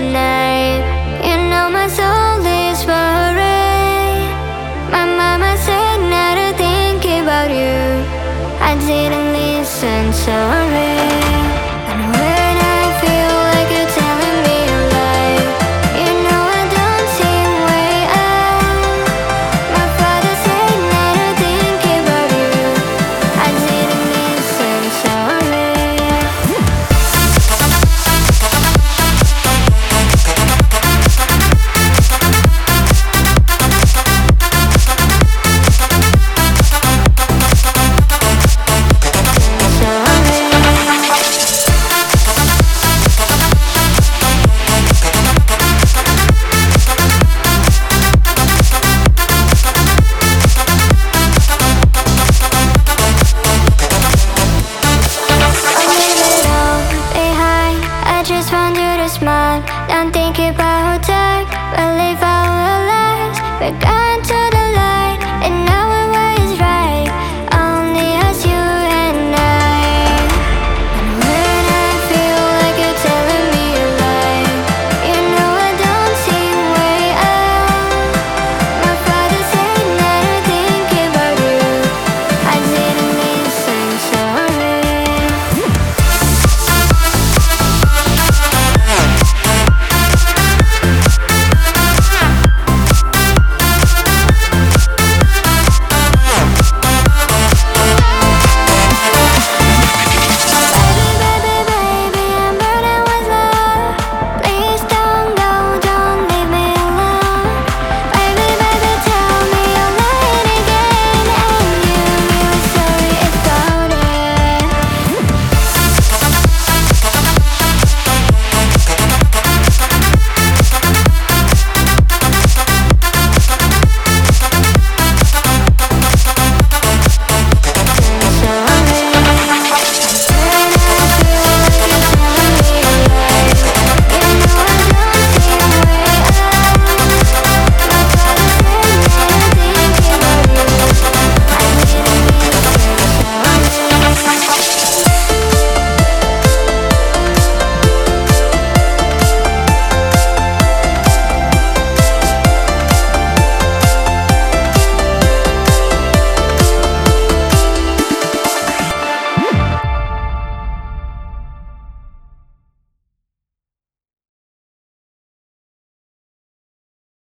You know my soul is. My mama said not to think about you. I didn't listen, sorry. just want you to smile. Don't think about time, but live